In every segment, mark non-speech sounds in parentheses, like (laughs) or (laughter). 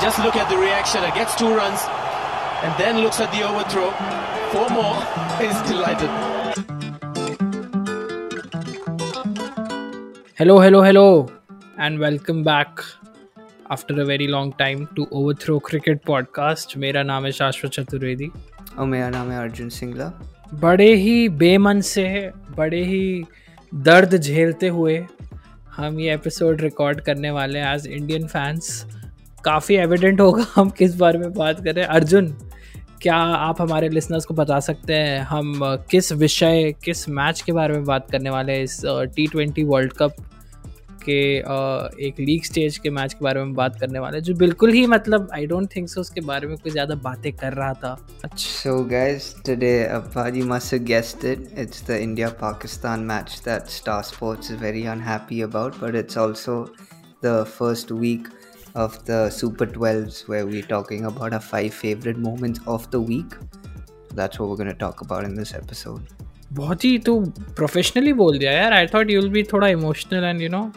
Just look at the reaction. It gets two runs and then looks at the overthrow. Four more. (laughs) He's delighted. Hello, hello, hello, and welcome back after a very long time to Overthrow Cricket Podcast. मेरा नाम है शाश्वत चतुर्वेदी और मेरा नाम है अर्जुन सिंगला बड़े ही बेमन से बड़े ही दर्द झेलते हुए हम ये एपिसोड रिकॉर्ड करने वाले हैं एज इंडियन फैंस काफ़ी एविडेंट होगा (laughs) हम किस बारे में बात कर अर्जुन क्या आप हमारे लिसनर्स को बता सकते हैं हम किस विषय किस मैच के बारे में बात करने वाले हैं इस टी ट्वेंटी वर्ल्ड कप के एक लीग स्टेज के मैच के बारे में बात करने वाले जो बिल्कुल ही मतलब आई डोंट थिंक सो उसके बारे में कोई ज़्यादा बातें कर रहा था uh, you must have guessed it. It's the India-Pakistan match that Star Sports is very unhappy about, but it's also the first week of the Super 12s where we're talking about our five favorite moments of the week. That's what we're going to talk about in this episode. बहुत ही तू professionally बोल दिया यार I thought you will be थोड़ा emotional and you know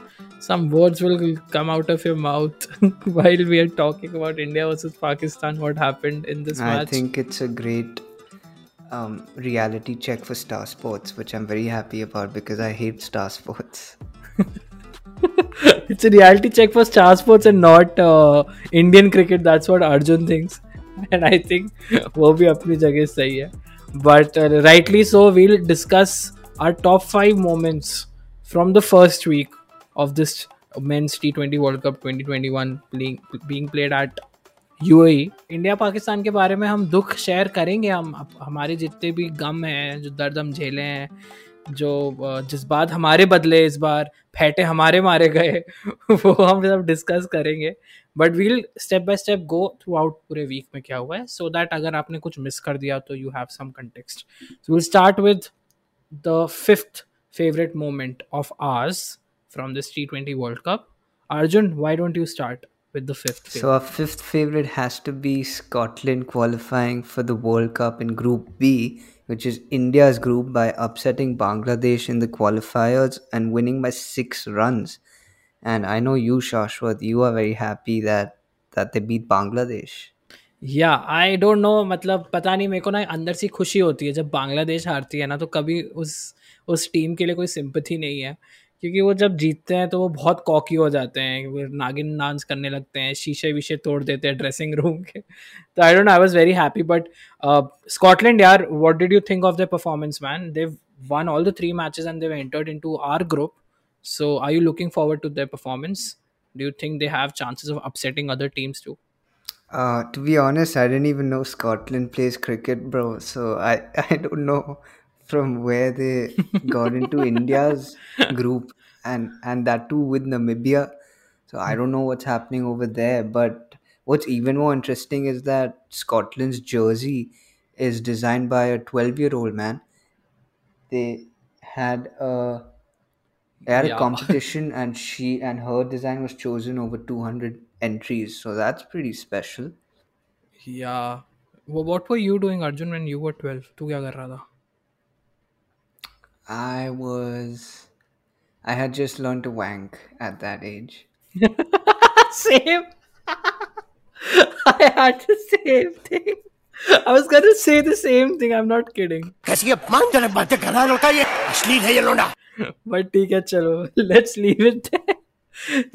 some words will come out of your mouth (laughs) while we are talking about India versus Pakistan. What happened in this I match? I think it's a great um, reality check for Star Sports, which I'm very happy about because I hate Star Sports. (laughs) it's a reality check for Star Sports and not uh, Indian cricket. That's what Arjun thinks, and I think वो भी अपनी जगह सही है. But uh, rightly so, we'll discuss our top five moments from the first week of this men's T20 World Cup 2021 being, being played at UAE India Pakistan के बारे में हम दुख शेयर करेंगे हम हमारे जितने भी गम हैं जो दर्द हम झेले हैं जो जिस बात हमारे बदले इस बार फैटे हमारे मारे गए (laughs) वो हम सब डिस्कस करेंगे। But we'll step by step go through out पूरे वीक में क्या हुआ है सो दैट अगर आपने कुछ मिस कर दिया तो you have some context will start with the fifth favourite moment of ours from this T twenty World Cup Arjun why don't you start With the fifth favorite. So our fifth favorite has to be Scotland qualifying for the World Cup in Group B. which is India's group by upsetting Bangladesh in the qualifiers and winning by six runs. And I know you, Shashwat, you are very happy that that they beat Bangladesh. या आई don't no मतलब पता नहीं मेरे को ना अंदर से खुशी होती है जब बांग्लादेश हारती है ना तो कभी उस उस टीम के लिए कोई सिंपथी नहीं है क्योंकि वो जब जीतते हैं तो वो बहुत कॉकी हो जाते हैं, वो नागिन डांस करने लगते हैं, शीशे वीशे तोड़ देते हैं ड्रेसिंग रूम के। तो I don't I was very happy but Scotland यार what did you think of the performance man they won all the three matches and they entered in to our group so I you looking forward to their performance do you think they have chances of upsetting other teams to to be honest I didn't even know Scotland plays cricket bro so I I don't know from where they got into India's (laughs) group and and that too with Namibia. So I don't know what's happening over there. But what's even more interesting is that Scotland's jersey is designed by a 12 year old man. They had a they had yeah. a competition and (laughs) she and her design was chosen over 200 entries. So that's pretty special. Yeah. Well, what were you doing, Arjun, when you were 12? तू क्या कर रहा था? I was. I had just learned to wank at that age. same. I had the same thing. I was gonna say the same thing. I'm not kidding. But ठीक है चलो let's leave it there.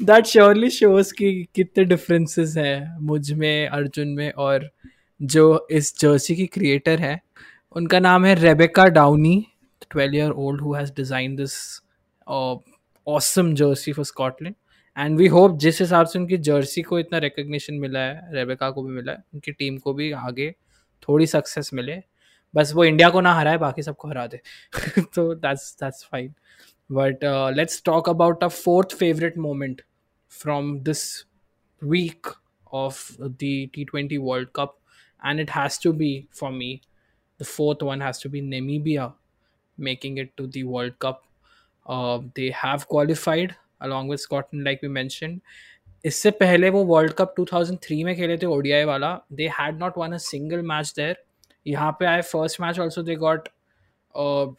That surely shows कि कितने differences हैं मुझमें अर्जुन में और जो इस जर्सी की क्रिएटर है उनका नाम है Rebecca Downey 12 year old who has designed this uh, awesome jersey for Scotland and we hope जिस हिसाब से उनकी जर्सी को इतना रिकग्निशन मिला है रेबेका को भी मिला है उनकी टीम को भी आगे थोड़ी सक्सेस मिले बस वो इंडिया को ना हराए बाकी सबको हरा दे तो that's that's fine but let's talk about a fourth favourite moment from this week of the T twenty world cup and it has to be for me the fourth one has to be Namibia making it to the World Cup. Uh, they have qualified along with Scotland, like we mentioned. इससे पहले वो world cup 2003 में खेले थे ओडियाई वाला they had not won a single match there यहाँ पे आए first match also they got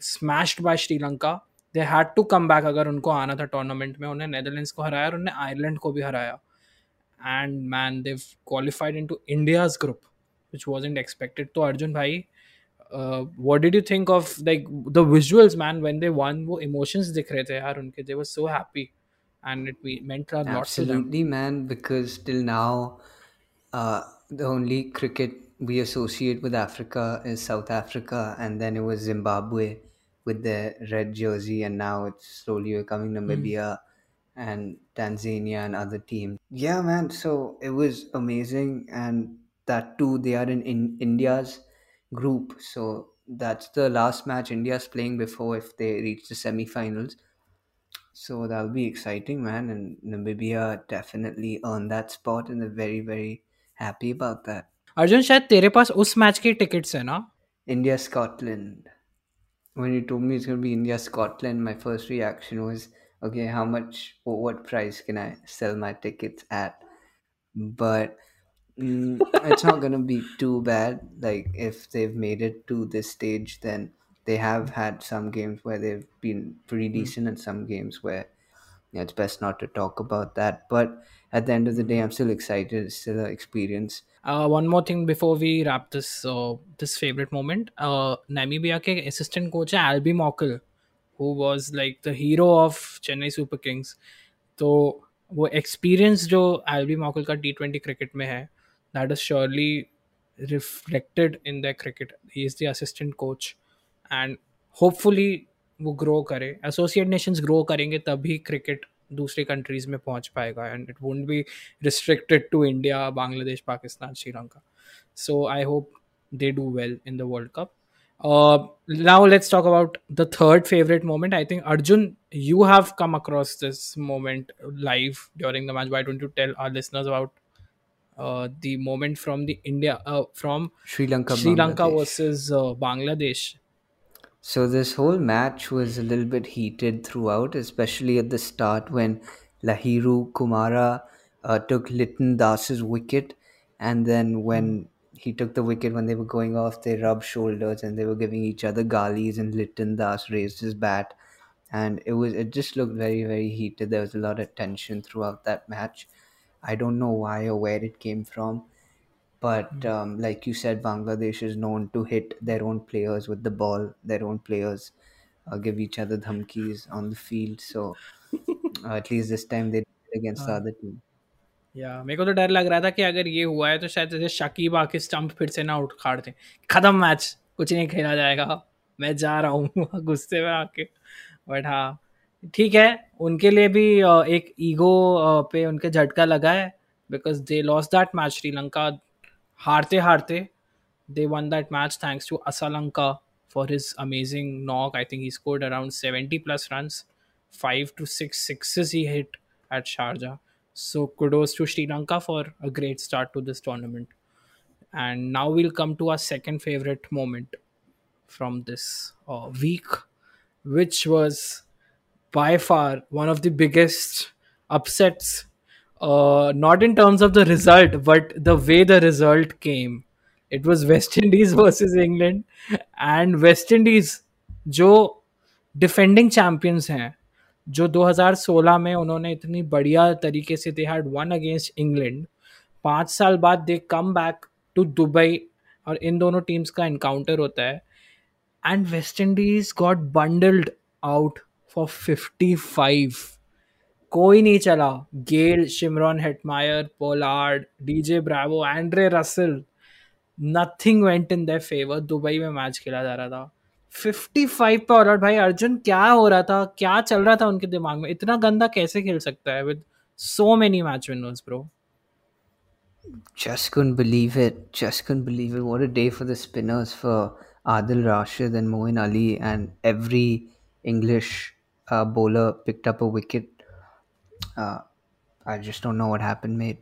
smashed by Sri Lanka they had to come back अगर उनको आना था टूर्नामेंट में उन्हें नेदरलैंड्स को हराया और उन्हें आयरलैंड को भी हराया and man, they've qualified into India's group, which wasn't expected. To Arjun bhai, uh, what did you think of like the visuals man when they won wo emotions dikh rahe the yaar unke. They were so happy and it meant a lot absolutely man because till now uh, the only cricket we associate with africa is south africa and then it was zimbabwe with their red jersey and now it's slowly becoming hmm. namibia mm. and tanzania and other teams. Yeah man so it was amazing and that too they are in, in india's group, so that's the last match India's playing before if they reach the semi-finals. So that'll be exciting, man. And Namibia definitely earned that spot, and they're very, very happy about that. Arjun शायद तेरे पास उस match की tickets है ना India Scotland. When you told me it's gonna be India Scotland, my first reaction was, okay, how much or what price can I sell my tickets at? But mm, it's not gonna be too bad. Like if they've made it to this stage, then they have had some games where they've been pretty decent, and some games where yeah, it's best not to talk about that. But at the end of the day, I'm still excited. It's still an experience. Uh, one more thing before we wrap this uh, this favorite moment. Uh, Namibia के assistant coach है Albie Mokkel, who was like the hero of Chennai Super Kings. तो वो experience जो Albie Mokkel का T20 cricket में है, that is surely reflected in their cricket. He is the assistant coach, and hopefully वो grow करे associate nations grow करेंगे तभी क्रिकेट दूसरे कंट्रीज में पहुंच पाएगा and it won't be restricted to India Bangladesh Pakistan Sri Lanka so I hope they do well in the World Cup. Uh, now let's talk about the third favorite moment. I think Arjun, you have come across this moment live during the match. Why don't you tell our listeners about uh, the moment from the India uh, from Sri Lanka, Sri Lanka Bangladesh. versus uh, Bangladesh? So this whole match was a little bit heated throughout, especially at the start when Lahiru Kumara uh, took Litton Das's wicket, and then when he took the wicket when they were going off, they rubbed shoulders and they were giving each other galis, and Litton Das raised his bat, and it was it just looked very very heated. There was a lot of tension throughout that match. I don't know why or where it came from but um, like you said, Bangladesh is known to hit their own players with the ball. Their own players uh, give each other dhamkis on the field. So uh, (laughs) at least this time they did it against the other team. या मेरे को तो डर लग रहा था कि अगर ये हुआ है तो शायद जैसे शकीब आके स्टंप फिर से ना उठ खाड़ दे खत्म मैच कुछ नहीं खेला जाएगा मैं जा रहा हूँ (laughs) गुस्से में आके बट हाँ ठीक है, उनके लिए भी एक ईगो पे उनके झटका लगा है because they lost that match Sri Lanka हारते हारते they won that match thanks to Asalanka for his amazing knock I think he scored around seventy plus run five two six six he hit at Sharjah so kudos to Sri Lanka for a great start to this tournament and now will come to our second favourite moment from this week which was by far one of the biggest upsets. Uh, not in terms of the result, but the way the result came. It was West Indies versus England, and West Indies जो defending champions हैं जो 2016 में उन्होंने इतनी बढ़िया तरीके से they had won against England पाँच साल बाद they come back to Dubai और इन दोनों टीम्स का इनकाउंटर होता है and West Indies got bundled out for 55. कोई नहीं चला। Gayle Shimron Hetmyer Pollard DJ Bravo Andre Russell nothing went in their favour Dubai में मैच खेला जा रहा था। 55 पे ऑलआउट भाई अर्जुन क्या हो रहा था? क्या चल रहा था उनके दिमाग में? इतना गंदा कैसे खेल सकता है with so many match winners bro Just couldn't believe it. Just couldn't believe it. What a day for the spinners for Adil Rashid and Moin Ali, and every English uh, bowler picked up a wicket. Uh, I just don't know what happened, mate.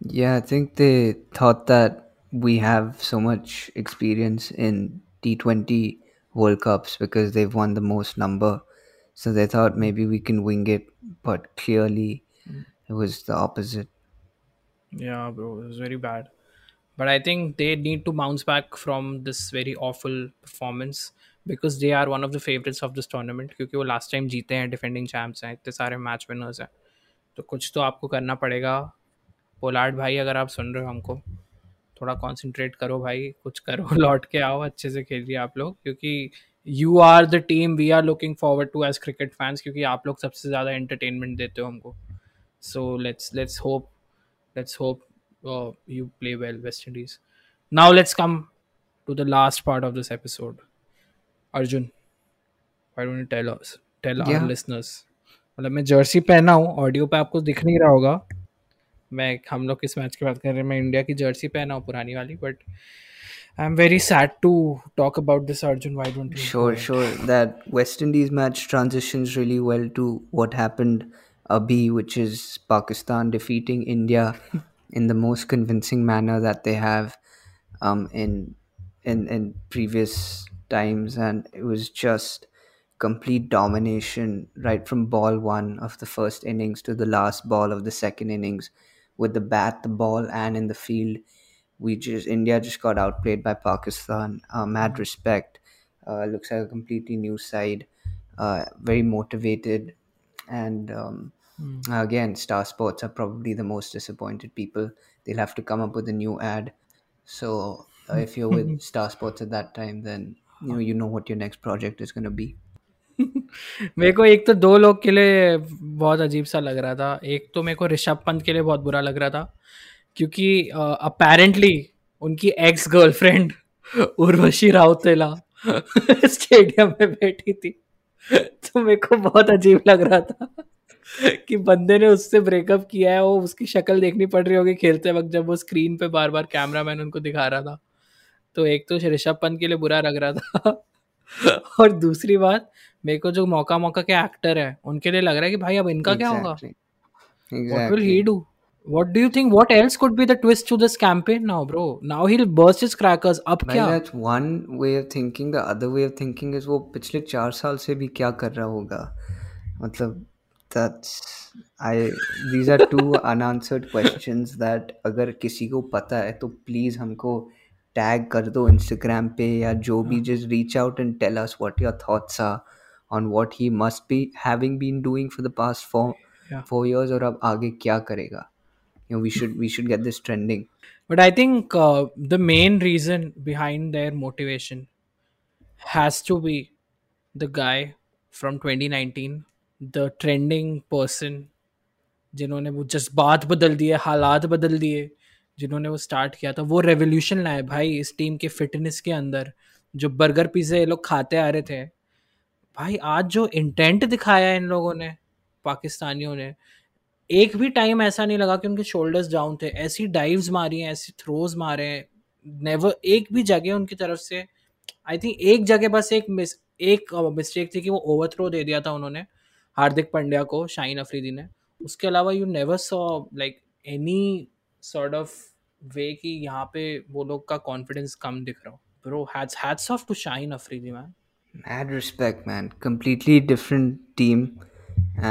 Yeah, I think they thought that we have so much experience in T20 World Cups because they've won the most number. So they thought maybe we can wing it, but clearly it was the opposite. Yeah, bro, it was very bad. But I think they need to bounce back from this very awful performance because they are one of the favourites of this tournament क्योंकि वो last time जीते हैं defending champs हैं, इतने सारे match winners हैं। तो कुछ तो आपको करना पड़ेगा। पोलार्ड भाई, अगर आप सुन रहे हो हमको, थोड़ा कंसंट्रेट करो भाई, कुछ करो, (laughs) लौट के आओ, अच्छे से खेलिए आप लोग, क्योंकि you are the team we are looking forward to as cricket fans क्योंकि आप लोग सबसे ज़्यादा एंटरटेनमेंट देते हो हमको। So let's let's hope let's hope you play well West Indies now let's come to the last part of this episode Arjun मतलब मैं जर्सी पहना हूँ ऑडियो पे आपको दिख नहीं रहा होगा। मैं हम लोग किस मैच की बात कर रहे हैं मैं इंडिया की जर्सी पहना हूँ पुरानी वाली but I am very sad to talk about this Arjun why don't sure sure that West Indies match transition really well to what happened अभी which is Pakistan defeating India in the most convincing manner that they have in in in previous times, and it was just complete domination right from ball one of the first innings to the last ball of the second innings, with the bat, the ball, and in the field we just India just got outplayed by Pakistan. Uh, mad respect. Uh, looks like a completely new side. Uh, very motivated, and um, again, Star Sports are probably the most disappointed people. They'll have to come up with a new ad. So uh, if you're with (laughs) Star Sports at that time, then know you know what your next project is going to be. (laughs) मेरे को एक तो दो लोग के लिए बहुत अजीब सा लग रहा था। एक तो मेरे को ऋषभ पंत के लिए बहुत बुरा लग रहा था क्योंकि अपेरेंटली uh, उनकी ex girlfriend (laughs) Urvashi Rautela (laughs) stadium में बैठी थी। तो मेरे को बहुत अजीब लग रहा था कि बंदे ने उससे ब्रेकअप किया है वो उसकी शक्ल देखनी पड़ रही होगी खेलते वक्त जब वो स्क्रीन पे बार बार कैमरामैन उनको दिखा रहा था। तो एक तो ऋषभ पंत के लिए बुरा लग रहा था और दूसरी बात मेरे को जो मौका मौका के एक्टर है उनके लिए लग रहा है कि भाई अब इनका क्या होगा Exactly. what will Exactly. do what do you think what else could be the twist to this campaign now bro now he'll burst his crackers अब भाई क्या that's one way of thinking the other way of thinking is वो पिछले चार साल से भी क्या कर रहा होगा मतलब that's I these are two unanswered questions that अगर किसी को पता है तो प्लीज़ हमको टैग कर दो इंस्टाग्राम पे या जो भी जिस reach out and tell us what your thoughts are on what he must be having been doing for the past for four years और अब आगे क्या करेगा। You we should we should get this trending but I think the main reason behind their motivation has to be the guy from 2019 the trending person जिन्होंने वो जज्बात बदल दिए हालात बदल दिए जिन्होंने वो स्टार्ट किया था, वो रेवोल्यूशन लाए भाई इस टीम के फिटनेस के अंदर। जो बर्गर पिज़्ज़ा ये लोग खाते आ रहे थे। भाई, आज जो इंटेंट दिखाया इन लोगों ने, पाकिस्तानियों ने, एक भी टाइम ऐसा नहीं लगा कि उनके शोल्डर्स डाउन थे। ऐसी डाइव्स मारी हैं, ऐसी थ्रोज मारे हैं। नेवर एक भी जगह उनकी तरफ़ से आई थिंक एक जगह बस एक मिस एक मिस्टेक थी कि वो ओवर थ्रो दे दिया था उन्होंने, हार्दिक पांड्या को, शाहीन अफरीदी ने। उसके अलावा you never saw like any sort of वे कि यहाँ पे वो लोग का कॉन्फिडेंस कम दिख रहा हो bro hats hats off to Shaheen Afridi man Mad respect, man. Completely different team,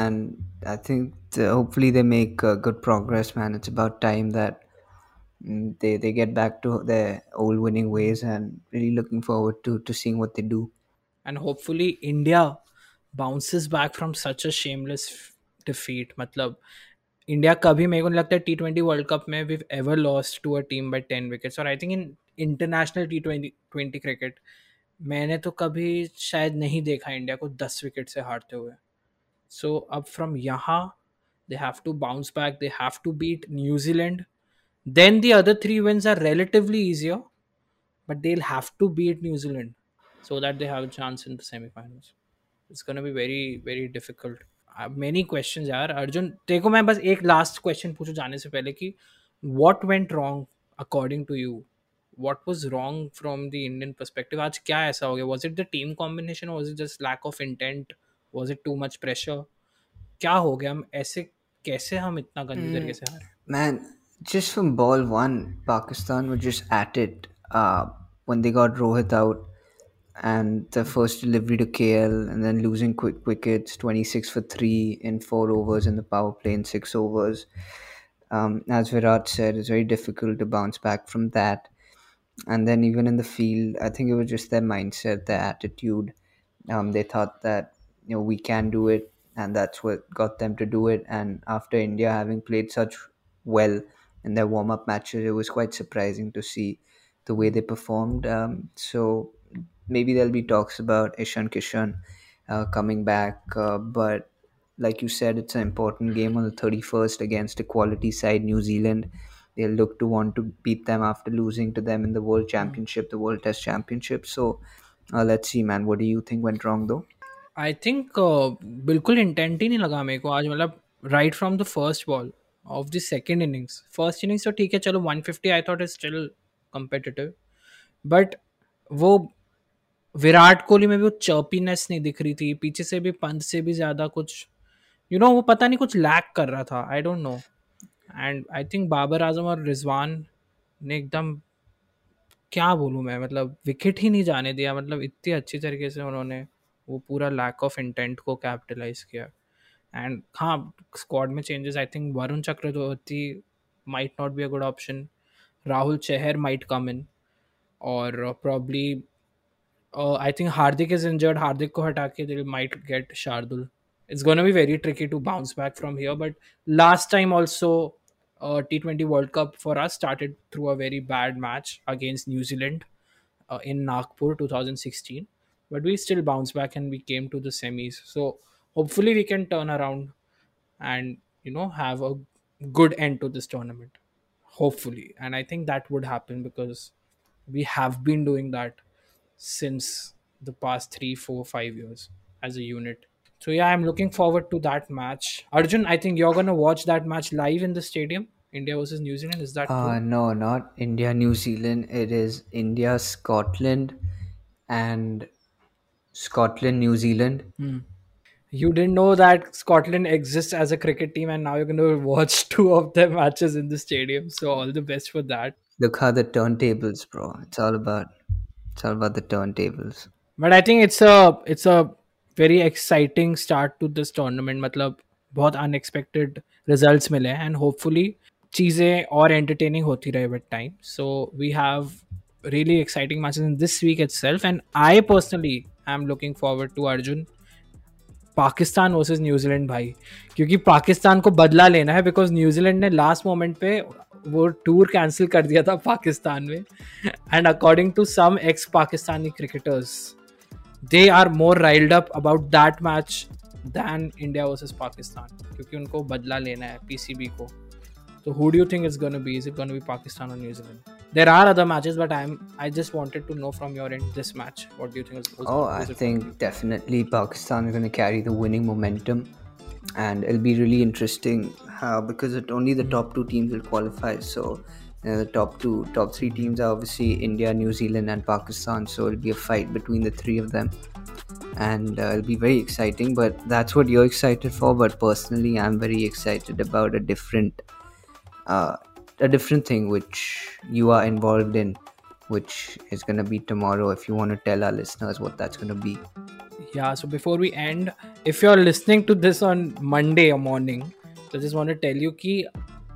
and I think the, hopefully they make uh, good progress, man. It's about time that mm, they they get back to their old winning ways, and really looking forward to to seeing what they do. and hopefully India bounces back from such a shameless defeat. मतलब India कभी मेरे को नहीं लगता T twenty world cup में we ever lost to a team by ten wickets और I think in international T twenty twenty cricket मैंने तो कभी शायद नहीं देखा इंडिया को दस विकेट से हारते हुए सो अब फ्रॉम यहाँ they have to bounce back they have to beat New Zealand then the other three wins are they'll have to beat New Zealand so that they have a chance in the semifinals. It's going to be very, very difficult. Many question यार अर्जुन देखो, मैं बस एक last question पूछू जाने से पहले कि what went wrong according to you what was wrong from the Indian perspective आज क्या ऐसा हो गया? Was it the team combination was it just lack of intent was it too much pressure क्या हो गया? हम ऐसे कैसे हम इतना गंदी तरीके से हारे? Man just from ball one Pakistan वो जिस at it one they got Rohit out and the first delivery to KL and then losing quick wickets 26 for 3 in 4 overs in the power play in 6 overs. Um, as Virat said, it's very difficult to bounce back from that. And then even in the field, I think it was just their mindset, their attitude. Um, they thought that you know we can do it, and that's what got them to do it. And after India having played such well in their warm up matches. It was quite surprising to see the way they performed. Um, so maybe there'll be talks about Ishan Kishan uh, coming back, uh, but like you said, it's an important game on the 31st against a quality side, New Zealand. They'll look to want to beat them after losing to them in the World Championship, the World Test Championship. So uh, let's see, man. What do you think went wrong though? I think बिल्कुल intent ही नहीं लगा मेरे को आज मतलब right from the first ball of the second innings first innings तो ठीक है चलो 150 I thought is still competitive but वो विराट कोहली में भी वो चर्पीनेस नहीं दिख रही थी पीछे से भी पंत से भी ज़्यादा कुछ यू you नो know, वो पता नहीं कुछ लैक कर रहा था I don't know and I think Babar Azam और रिजवान ने एकदम क्या बोलूँ मैं मतलब विकेट ही नहीं जाने दिया मतलब इतनी अच्छी तरीके से उन्होंने वो पूरा लैक ऑफ़ इंटेंट को कैपिटलाइज किया. एंड हाँ स्क्वाड में changes I think Varun Chakravarthy might not be a good option Rahul Chahar might come in और probably uh, I think Hardik is injured. Hardik ko hatake they might get Shardul. It's going to be very tricky to bounce back from here. But last time also, uh, T20 World Cup for us started through a very bad match against New Zealand uh, in Nagpur 2016. But we still bounced back and we came to the semis. So hopefully we can turn around and, you know, have a good end to this tournament. Hopefully. And I think that would happen because we have been doing that since the past three, four, five years as a unit. So yeah, I'm looking forward to that match. Arjun, I think you're gonna watch that match live in the stadium, India versus New Zealand. Is that Uh, true? no, not India, New Zealand. It is India, Scotland, and Scotland, New Zealand. Hmm. You didn't know that Scotland exists as a cricket team, and now you're gonna (laughs) watch two of their matches in the stadium. So all the best for that. Look how the turntables, bro. It's all about it's all about the turntables. But I think it's a it's a very exciting start to this tournament. मतलब बहुत unexpected results मिले हैं and hopefully चीज़ें और entertaining होती रहे with time. So we have really exciting matches in this week itself and I personally am looking forward to Arjun Pakistan versus New Zealand भाई क्योंकि पाकिस्तान को बदला लेना है बिकॉज़ न्यूजीलैंड ने लास्ट मोमेंट पे वो टूर कैंसिल कर दिया था पाकिस्तान में and according to some ex Pakistani cricketers they are more riled up about that match than India versus Pakistan क्योंकि उनको बदला लेना है पीसीबी को तो think it's going to be? Is it going to be Pakistan or New Zealand? There are other matches, but I'm I just wanted to know from your end this match. What do you think? Is, Oh, I think definitely Pakistan is going to carry the winning momentum, and it'll be really interesting how because it, only the top two teams will qualify. So know, the top two, top three teams are obviously India, New Zealand, and Pakistan. So it'll be a fight between the three of them, and uh, it'll be very exciting. But that's what you're excited for. But personally, I'm very excited about a different, uh, a different thing which you are involved in, which is going to be tomorrow. If you want to tell our listeners what that's going to be. Yeah so before we end if you're listening to this on monday or morning so just want to tell you कि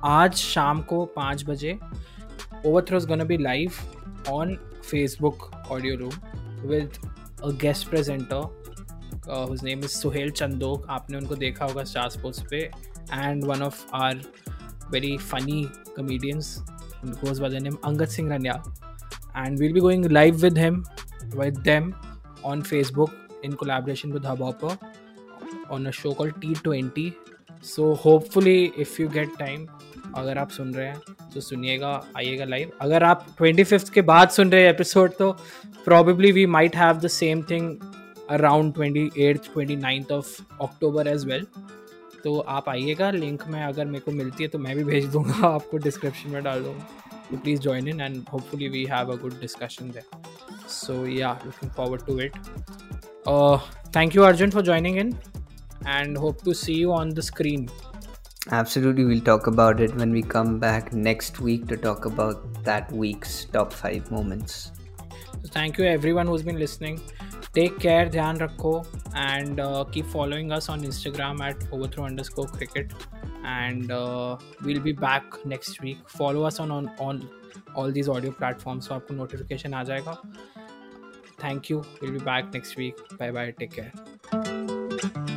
आज शाम को पाँच बजे overthrow is gonna be live on Facebook audio room with a guest presenter uh, whose name is Suhail Chandok आपने उनको देखा होगा स्टार स्पोर्ट्स पे and one of our very funny comedians who goes by the name Angad Singh Rania and we'll be going live with him with them on Facebook in collaboration with Hubhopper on a show called T20. So, hopefully, if you get time, अगर आप सुन रहे हैं तो सुनिएगा, आइएगा live अगर आप twenty fifth के बाद सुन रहे हैं एपिसोड तो probably we might have the same thing around twenty eight twenty ninth of October as well तो आप आइएगा लिंक में अगर मेरे को मिलती है तो मैं भी भेज दूँगा, (laughs) आपको डिस्क्रिप्शन में डाल दूँगा. तो please join in and hopefully we have a good discussion there so yeah looking forward to it uh, thank you arjun for joining in and hope to see you on the screen Absolutely, we'll talk about it when we come back next week to talk about that week's top five moments. so thank you everyone who's been listening take care dhyan rakho and uh, keep following us on instagram at overthrow underscore cricket and uh, we'll be back next week follow us on on, on all these audio platforms so आपको notification आ जाएगा Thank you. We'll be back next week. Bye bye. Take care.